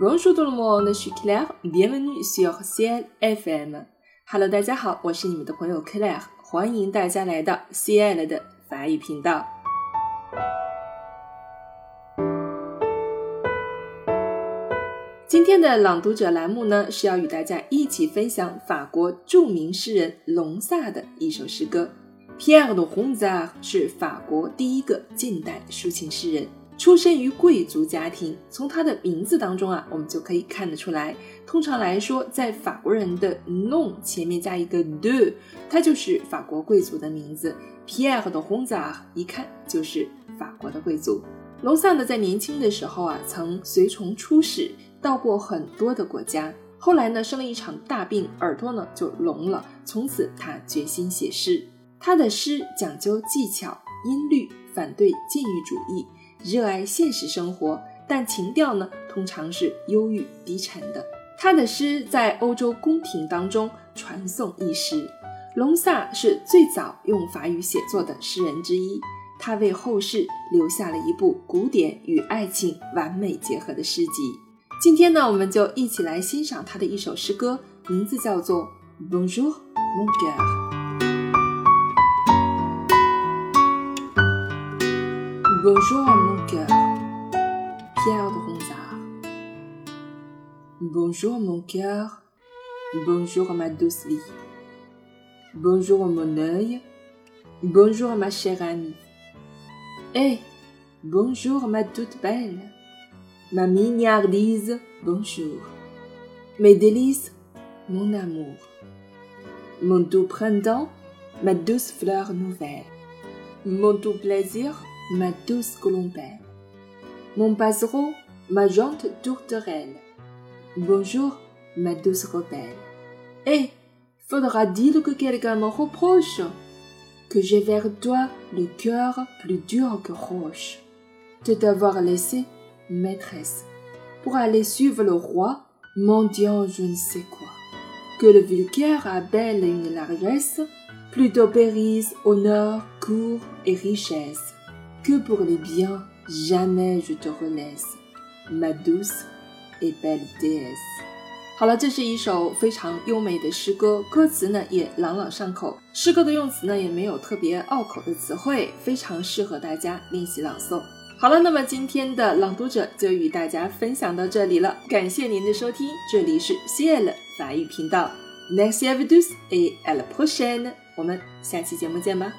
Bonjour tout le monde, je suis Claire. Bienvenue sur C L F M Hello，大家好，我是你们的朋友 Claire，欢迎大家来到 C L 的法语频道。今天的朗读者栏目呢，是要与大家一起分享法国著名诗人隆萨的一首诗歌。Pierre de Ronsard 是法国第一个近代抒情诗人。出身于贵族家庭，从他的名字当中啊，我们就可以看得出来。通常来说，在法国人的 nom 前面加一个 de，他就是法国贵族的名字。Pierre de Ronsard 一看就是法国的贵族。隆萨呢，在年轻的时候啊，曾随从出使，到过很多的国家。后来呢，生了一场大病，耳朵呢就聋了。从此，他决心写诗。他的诗讲究技巧、音律，反对禁欲主义。热爱现实生活，但情调呢，通常是忧郁低沉的。他的诗在欧洲宫廷当中传颂一时。隆萨是最早用法语写作的诗人之一，他为后世留下了一部古典与爱情完美结合的诗集。今天呢，我们就一起来欣赏他的一首诗歌，名字叫做《Bonjour mon cœur》。Bonjour mon cœur, Pierre de Ronsard. Bonjour mon cœur, bonjour ma douce vie. Bonjour mon œil, bonjour ma chère amie. Eh, bonjour ma toute belle, ma mignardise, bonjour. Mes délices, mon amour. Mon doux printemps, ma douce fleur nouvelle. Mon doux plaisir, ma douce colombelle. Mon passereau, ma jante tourterelle. Bonjour, ma douce rebelle. Eh, faudra-t-il que quelqu'un me reproche que j'ai vers toi le cœur plus dur que roche, de t'avoir laissé, maîtresse, pour aller suivre le roi, mendiant je ne sais quoi, que le vulgaire a belle une largesse, plutôt périsse, honneur, cour et richesse que pour les biens, jamais je te relaisse, ma douce et belle déesse。好了，这是一首非常优美的诗歌，歌词呢也朗朗上口，诗歌的用词呢也没有特别拗口的词汇，非常适合大家练习朗诵。好了，那么今天的朗读者就与大家分享到这里了，感谢您的收听，这里是 Ciel 法语频道。Next episode et à la prochaine，我们下期节目见吧。